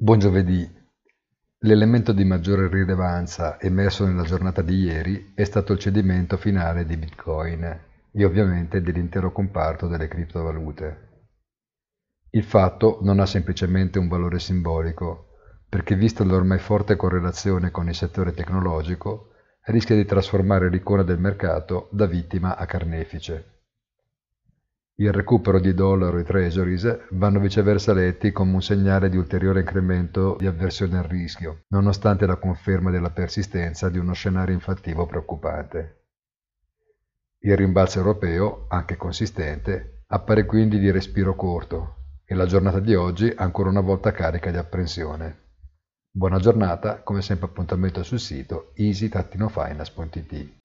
Buon giovedì. L'elemento di maggiore rilevanza emerso nella giornata di ieri è stato il cedimento finale di Bitcoin e ovviamente dell'intero comparto delle criptovalute. Il fatto non ha semplicemente un valore simbolico, perché vista l'ormai forte correlazione con il settore tecnologico, rischia di trasformare l'icona del mercato da vittima a carnefice. Il recupero di dollaro e treasuries vanno viceversa letti come un segnale di ulteriore incremento di avversione al rischio, nonostante la conferma della persistenza di uno scenario inflattivo preoccupante. Il rimbalzo europeo, anche consistente, appare quindi di respiro corto e la giornata di oggi ancora una volta carica di apprensione. Buona giornata, come sempre appuntamento sul sito easy-finance.it.